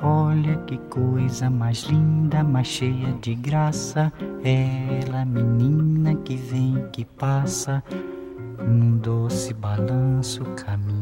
Olha que coisa mais linda, mais cheia de graça. Ela, menina que vem, que passa, num doce balanço, caminho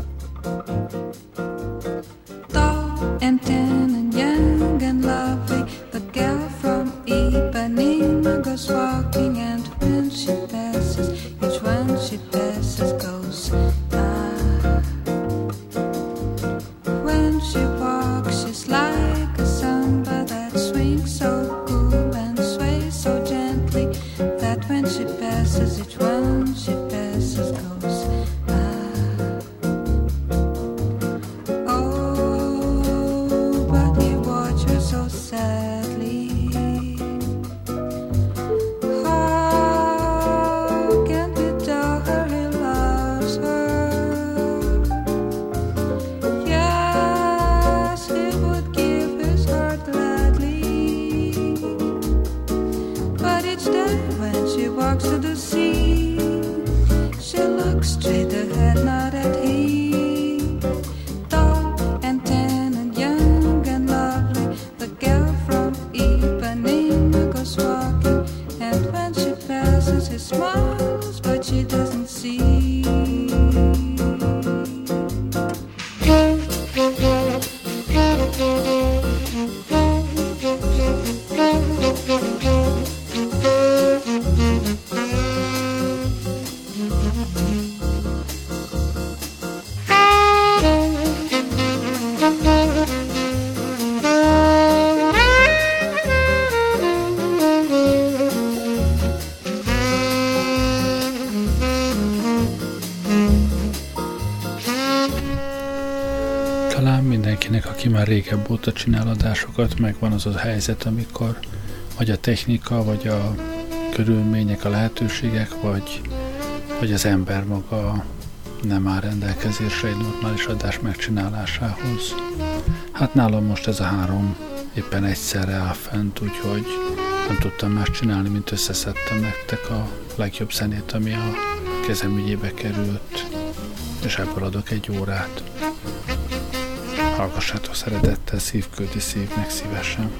Óta csinál adásokat, meg van az a helyzet, amikor vagy a technika, vagy a körülmények, a lehetőségek, vagy, vagy az ember maga nem áll rendelkezésre egy normális adás megcsinálásához. Hát nálam most ez a három éppen egyszerre áll fent, úgyhogy nem tudtam más csinálni, mint összeszedtem nektek a legjobb zenét, ami a kezem ügyébe került, és ebből adok egy órát. Hallgassátok szeretettel, szívkölti szívnek szívesen.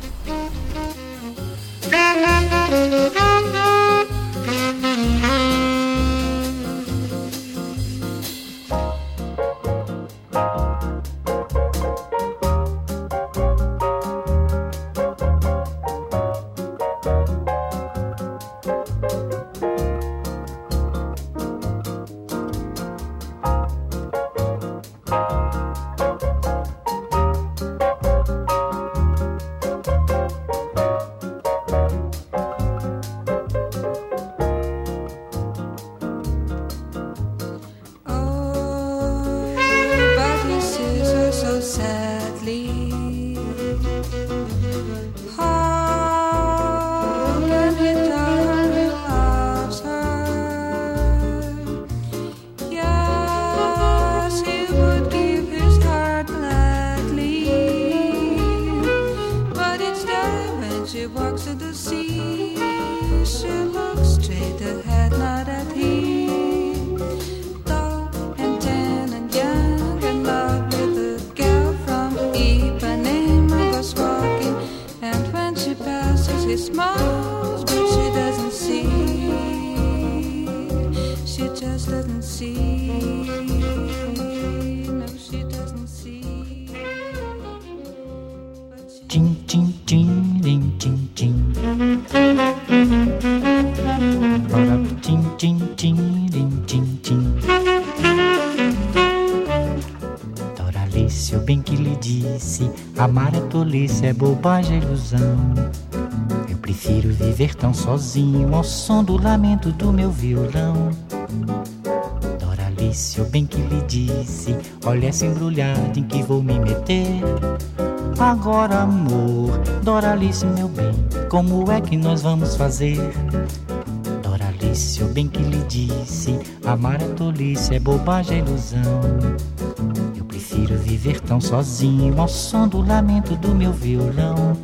Tolice, é bobagem, é ilusão. Eu prefiro viver tão sozinho ao som do lamento do meu violão. Doralice, eu bem que lhe disse: olha essa embrulhada em que vou me meter. Agora, amor, Doralice, meu bem, como é que nós vamos fazer? Doralice, eu bem que lhe disse: amar é tolice, é bobagem, é ilusão. Prefiro viver tão sozinho ao som do lamento do meu violão.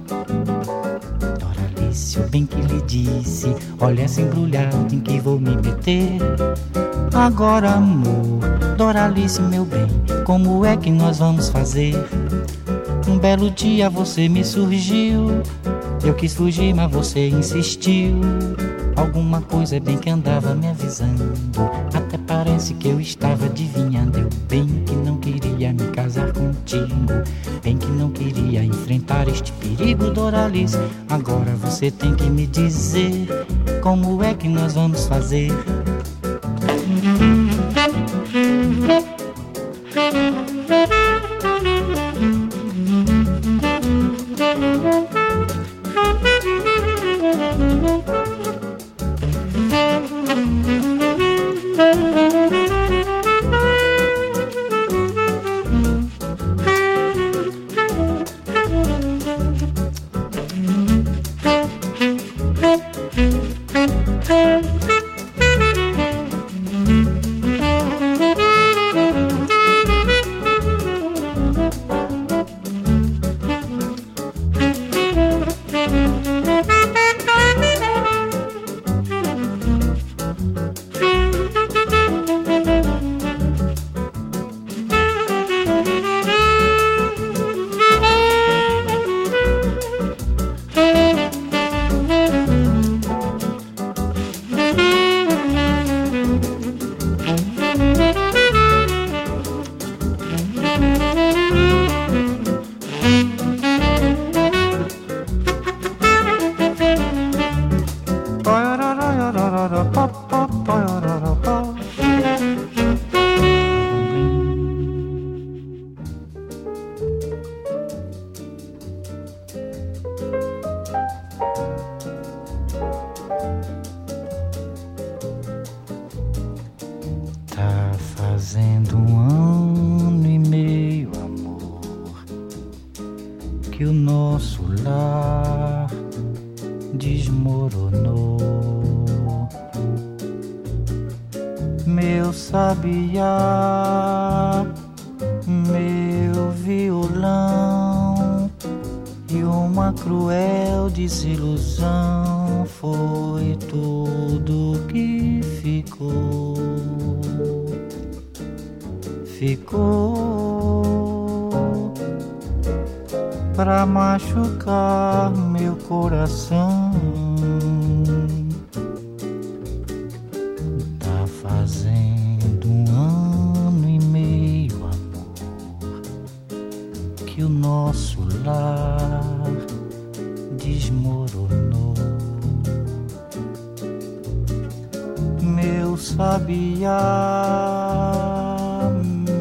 Doralice, eu bem que lhe disse: olha essa embrulhada em que vou me meter. Agora, amor, Doralice, meu bem, como é que nós vamos fazer? Um belo dia você me surgiu. Eu quis fugir, mas você insistiu. Alguma coisa é bem que andava me avisando. Até parece que eu estava adivinhando. Eu bem que não queria me casar contigo. Bem que não queria enfrentar este perigo, Doralice. Agora você tem que me dizer como é que nós vamos fazer.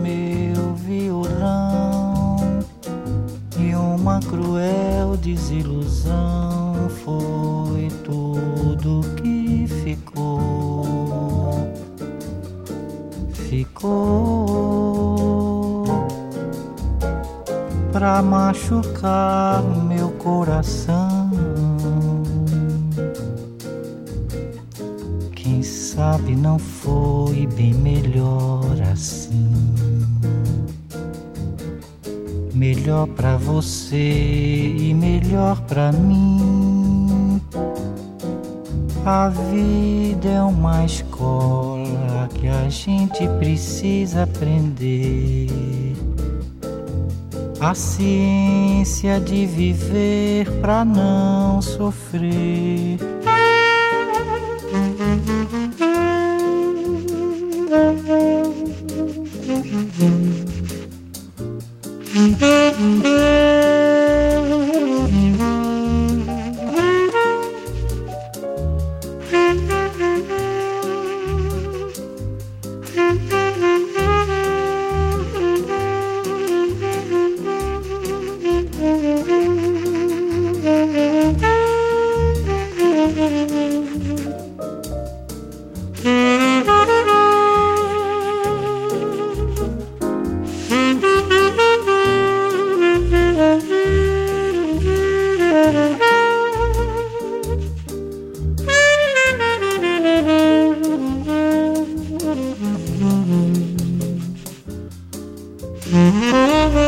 Meu violão e uma cruel desilusão foi tudo que ficou. Ficou pra machucar meu coração. Sabe não foi bem melhor assim. Melhor pra você e melhor pra mim. A vida é uma escola que a gente precisa aprender. A ciência de viver pra não sofrer. Se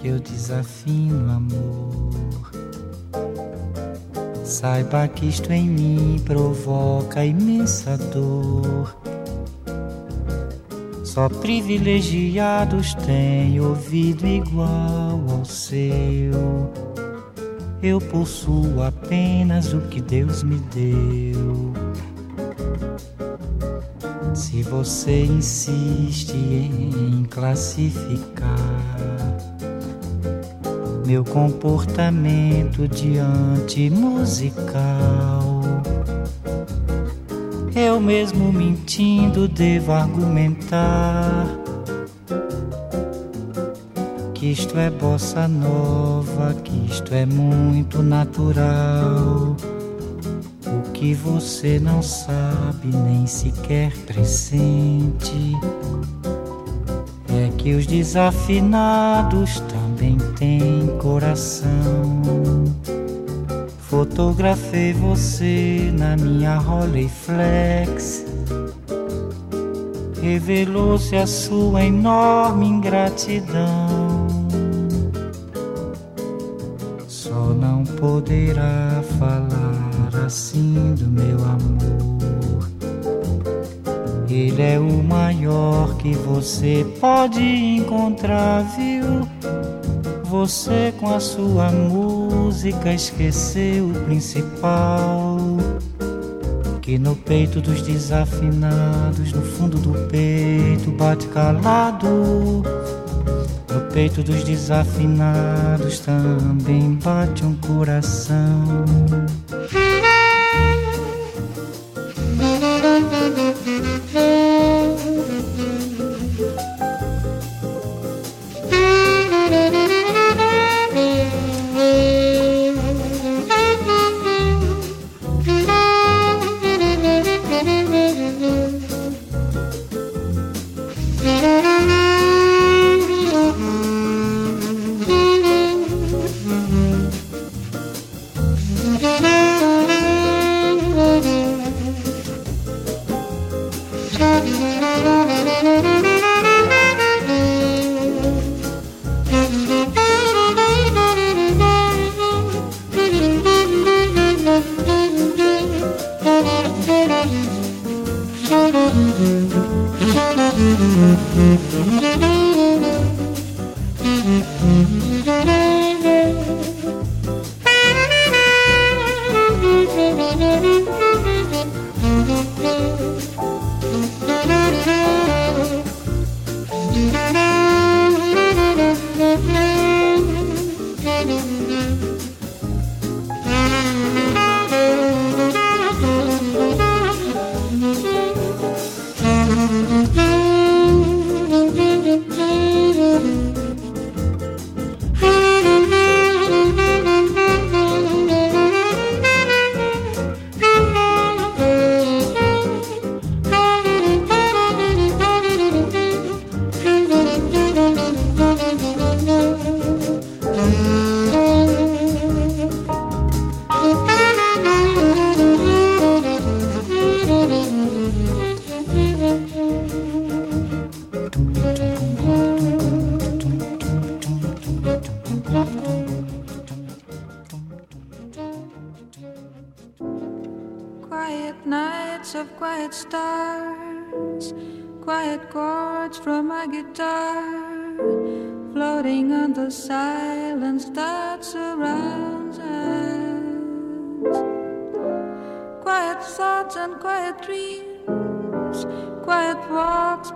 que eu desafino amor, saiba que isto em mim provoca imensa dor. Só privilegiados têm ouvido igual ao seu. Eu possuo apenas o que Deus me deu. Se você insiste em classificar meu comportamento diante musical, eu mesmo mentindo devo argumentar que isto é bossa nova, que isto é muito natural. O que você não sabe nem sequer pressente que os desafinados também têm coração. Fotografei você na minha Rolleiflex. Revelou-se a sua enorme ingratidão. Só não poderá falar assim do meu amor. Ele é o maior que você pode encontrar, viu? Você com a sua música esqueceu o principal. Que no peito dos desafinados, no fundo do peito, bate calado. No peito dos desafinados também bate um coração.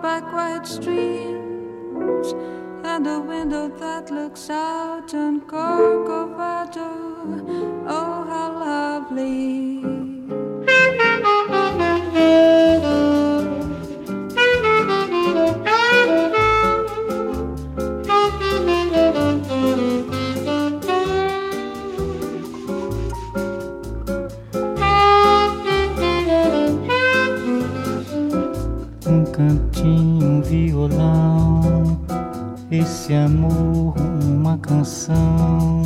Quiet streams, and a window that looks out on Corcovado. Oh, how lovely! Esse amor, uma canção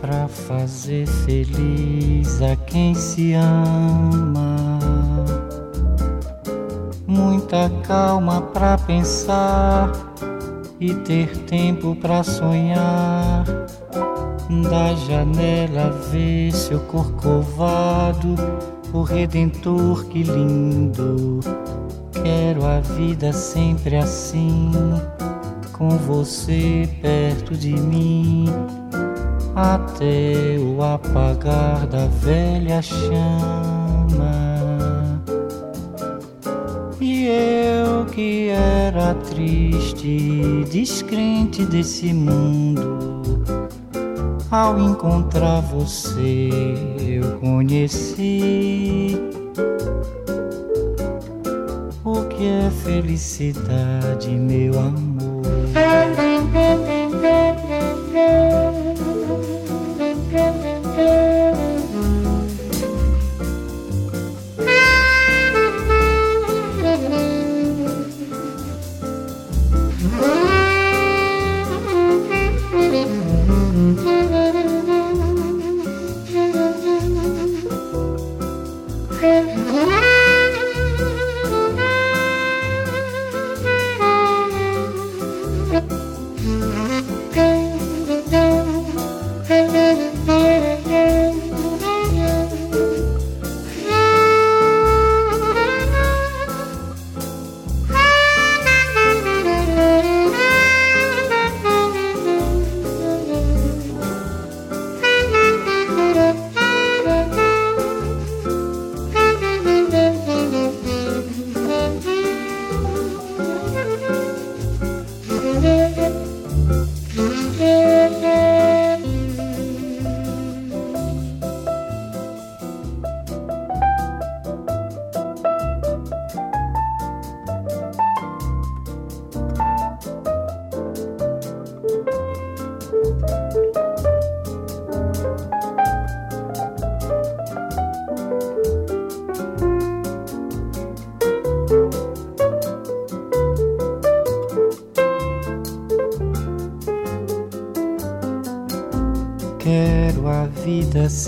pra fazer feliz a quem se ama. Muita calma pra pensar e ter tempo pra sonhar. Da janela ver seu corcovado, o redentor que lindo. Quero a vida sempre assim, com você perto de mim, até o apagar da velha chama. E eu que era triste, descrente desse mundo, ao encontrar você eu conheci o que é felicidade, meu amor. Thank you.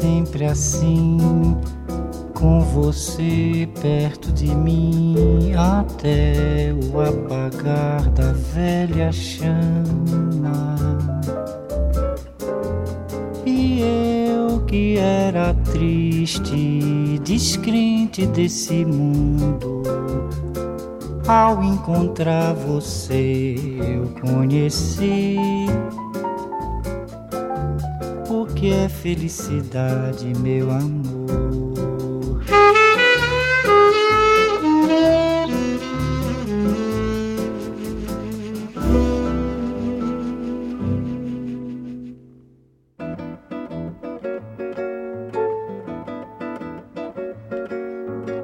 Sempre assim, com você perto de mim, até o apagar da velha chama. E eu que era triste, descrente desse mundo, ao encontrar você eu conheci felicidade, meu amor.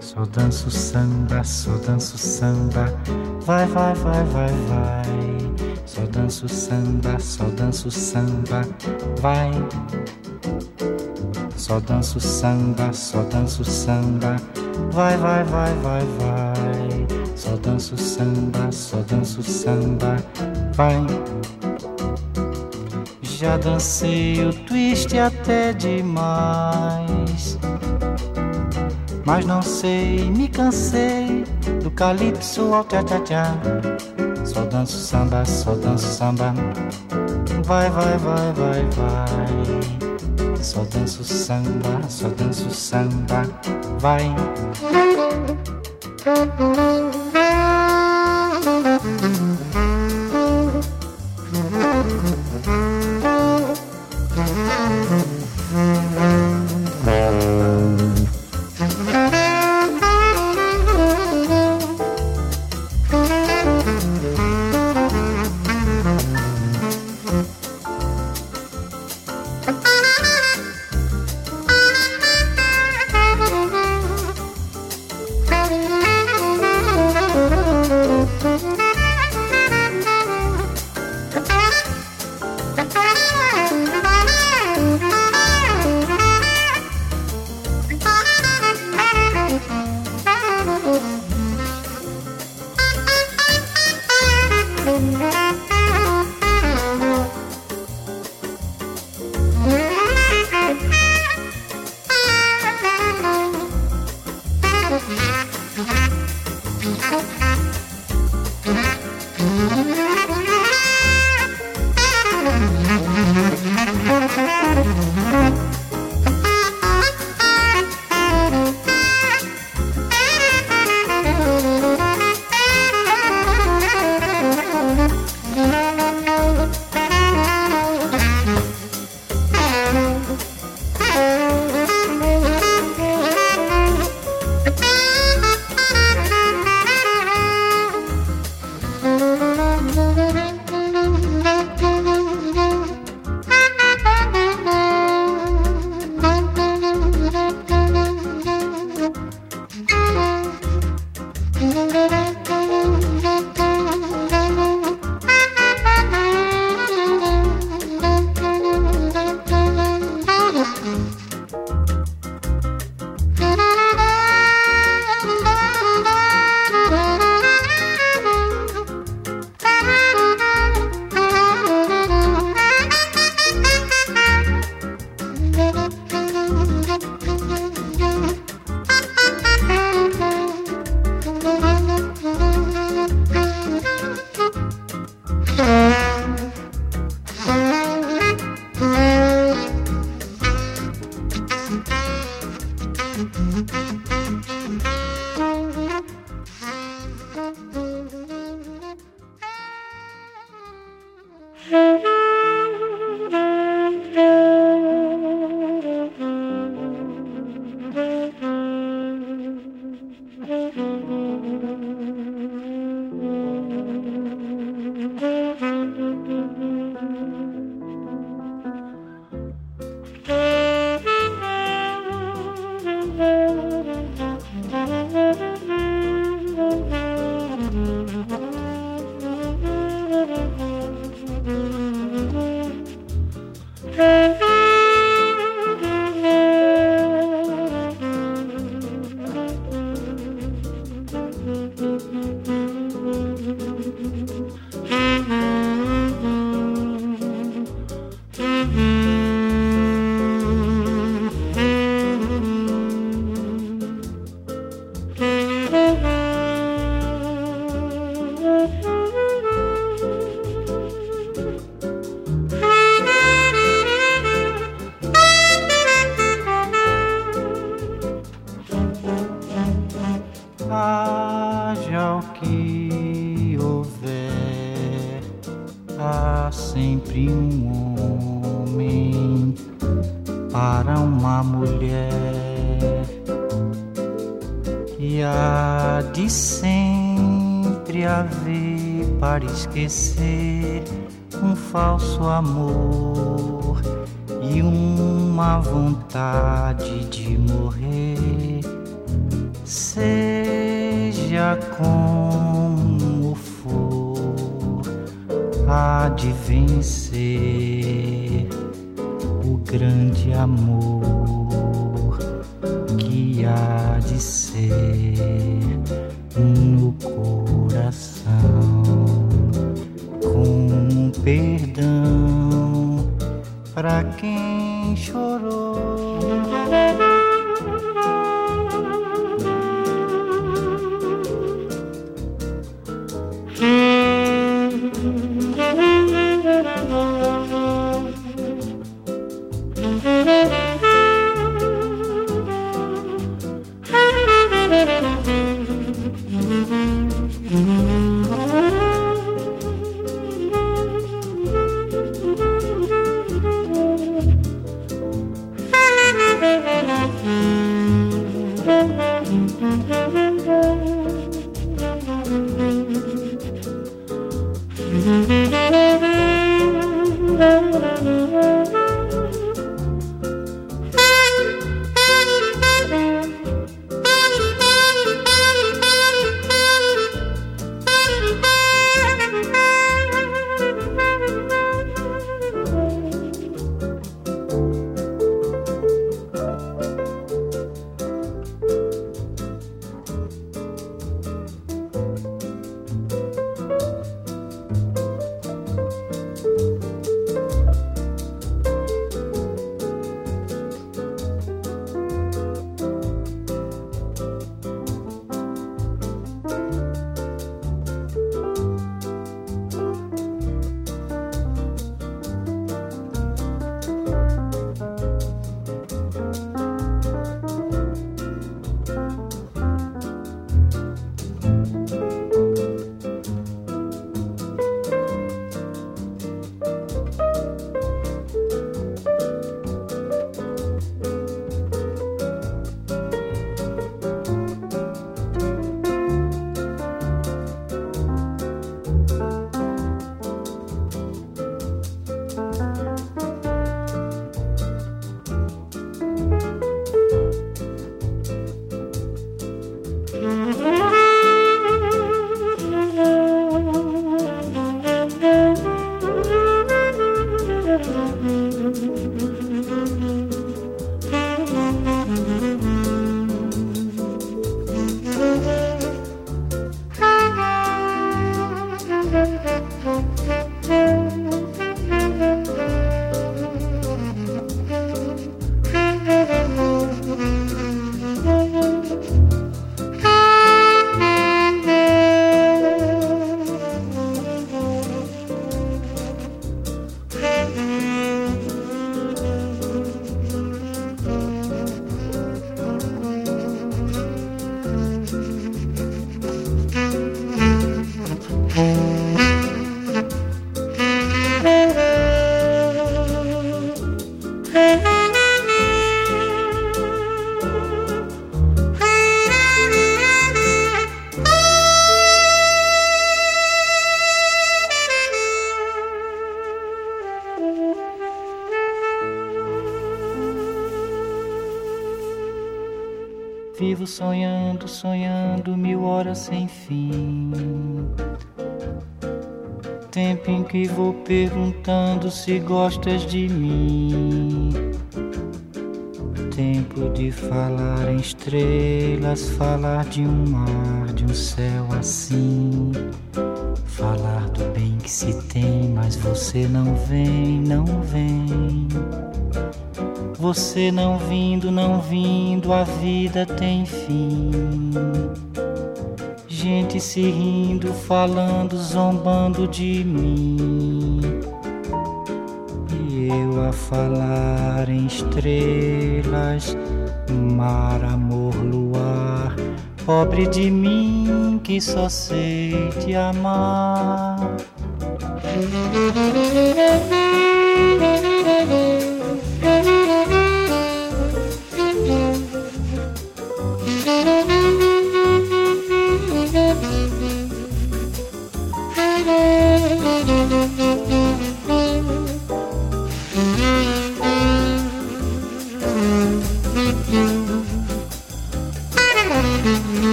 Só danço samba, só danço samba, vai, vai, vai, vai, vai. Só danço samba, só danço samba, vai. Só danço samba, só danço samba. Vai, vai, vai, vai, vai. Só danço samba, só danço samba. Vai. Já dancei o twist até demais. Mas não sei, me cansei do calypso ao tchá-tchá-tchá. Só danço samba, só danço samba. Vai, vai, vai, vai, vai. Só danço samba, só danço samba. Vai. haja de vencer o grande amor Sem fim. Tempo em que vou perguntando se gostas de mim. Tempo de falar em estrelas, falar de um mar, de um céu assim. Falar do bem que se tem, mas você não vem, não vem. Você não vindo, não vindo, a vida tem fim. Gente se rindo, falando, zombando de mim. E eu a falar em estrelas, mar, amor, luar. Pobre de mim que só sei te amar.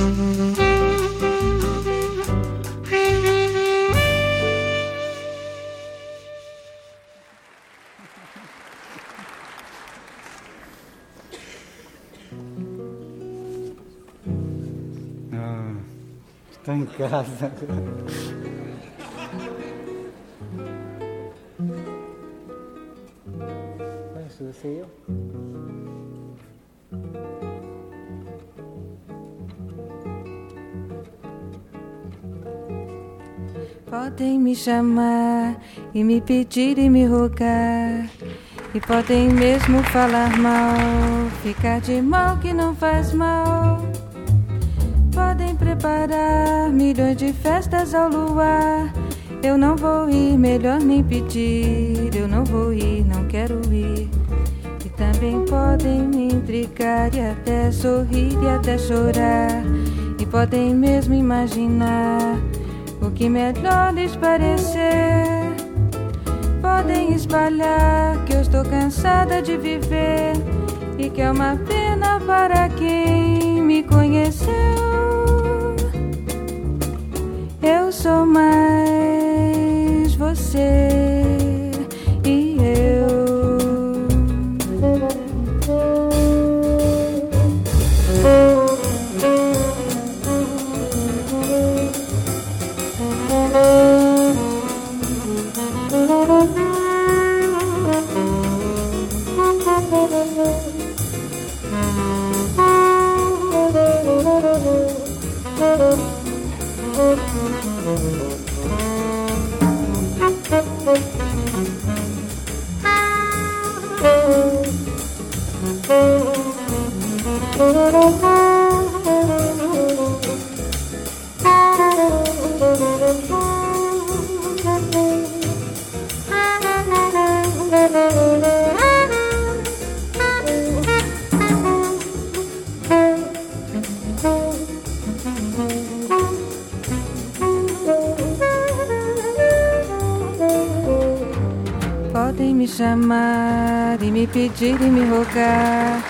Ah, estou em casa. Posso ser eu? Podem me chamar e me pedir e me rogar. E podem mesmo falar mal, ficar de mal que não faz mal. Podem preparar milhões de festas ao luar. Eu não vou ir, melhor nem pedir. Eu não vou ir, não quero ir. E também podem me intrigar e até sorrir e até chorar. E podem mesmo imaginar que melhor lhes parecer. Podem espalhar que eu estou cansada de viver e que é uma pena para quem me conheceu. Eu sou mais você Podem me chamar e me pedir e me rogar.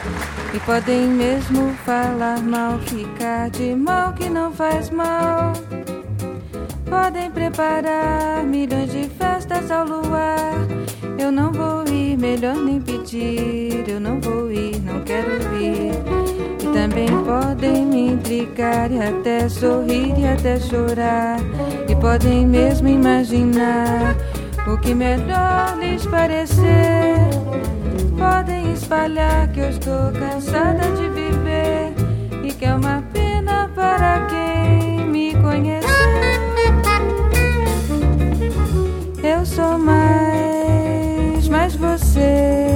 E podem mesmo falar mal, ficar de mal que não faz mal. Podem preparar milhões de festas ao luar. Eu não vou ir, melhor nem pedir. Eu não vou ir, não quero ir. E também podem me intrigar e até sorrir e até chorar. E podem mesmo imaginar o que melhor lhes parecer. Podem espalhar que eu estou cansada de viver e que é uma pena para quem me conheceu. Eu sou mais, mais você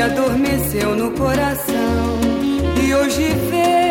adormeceu no coração. E hoje vê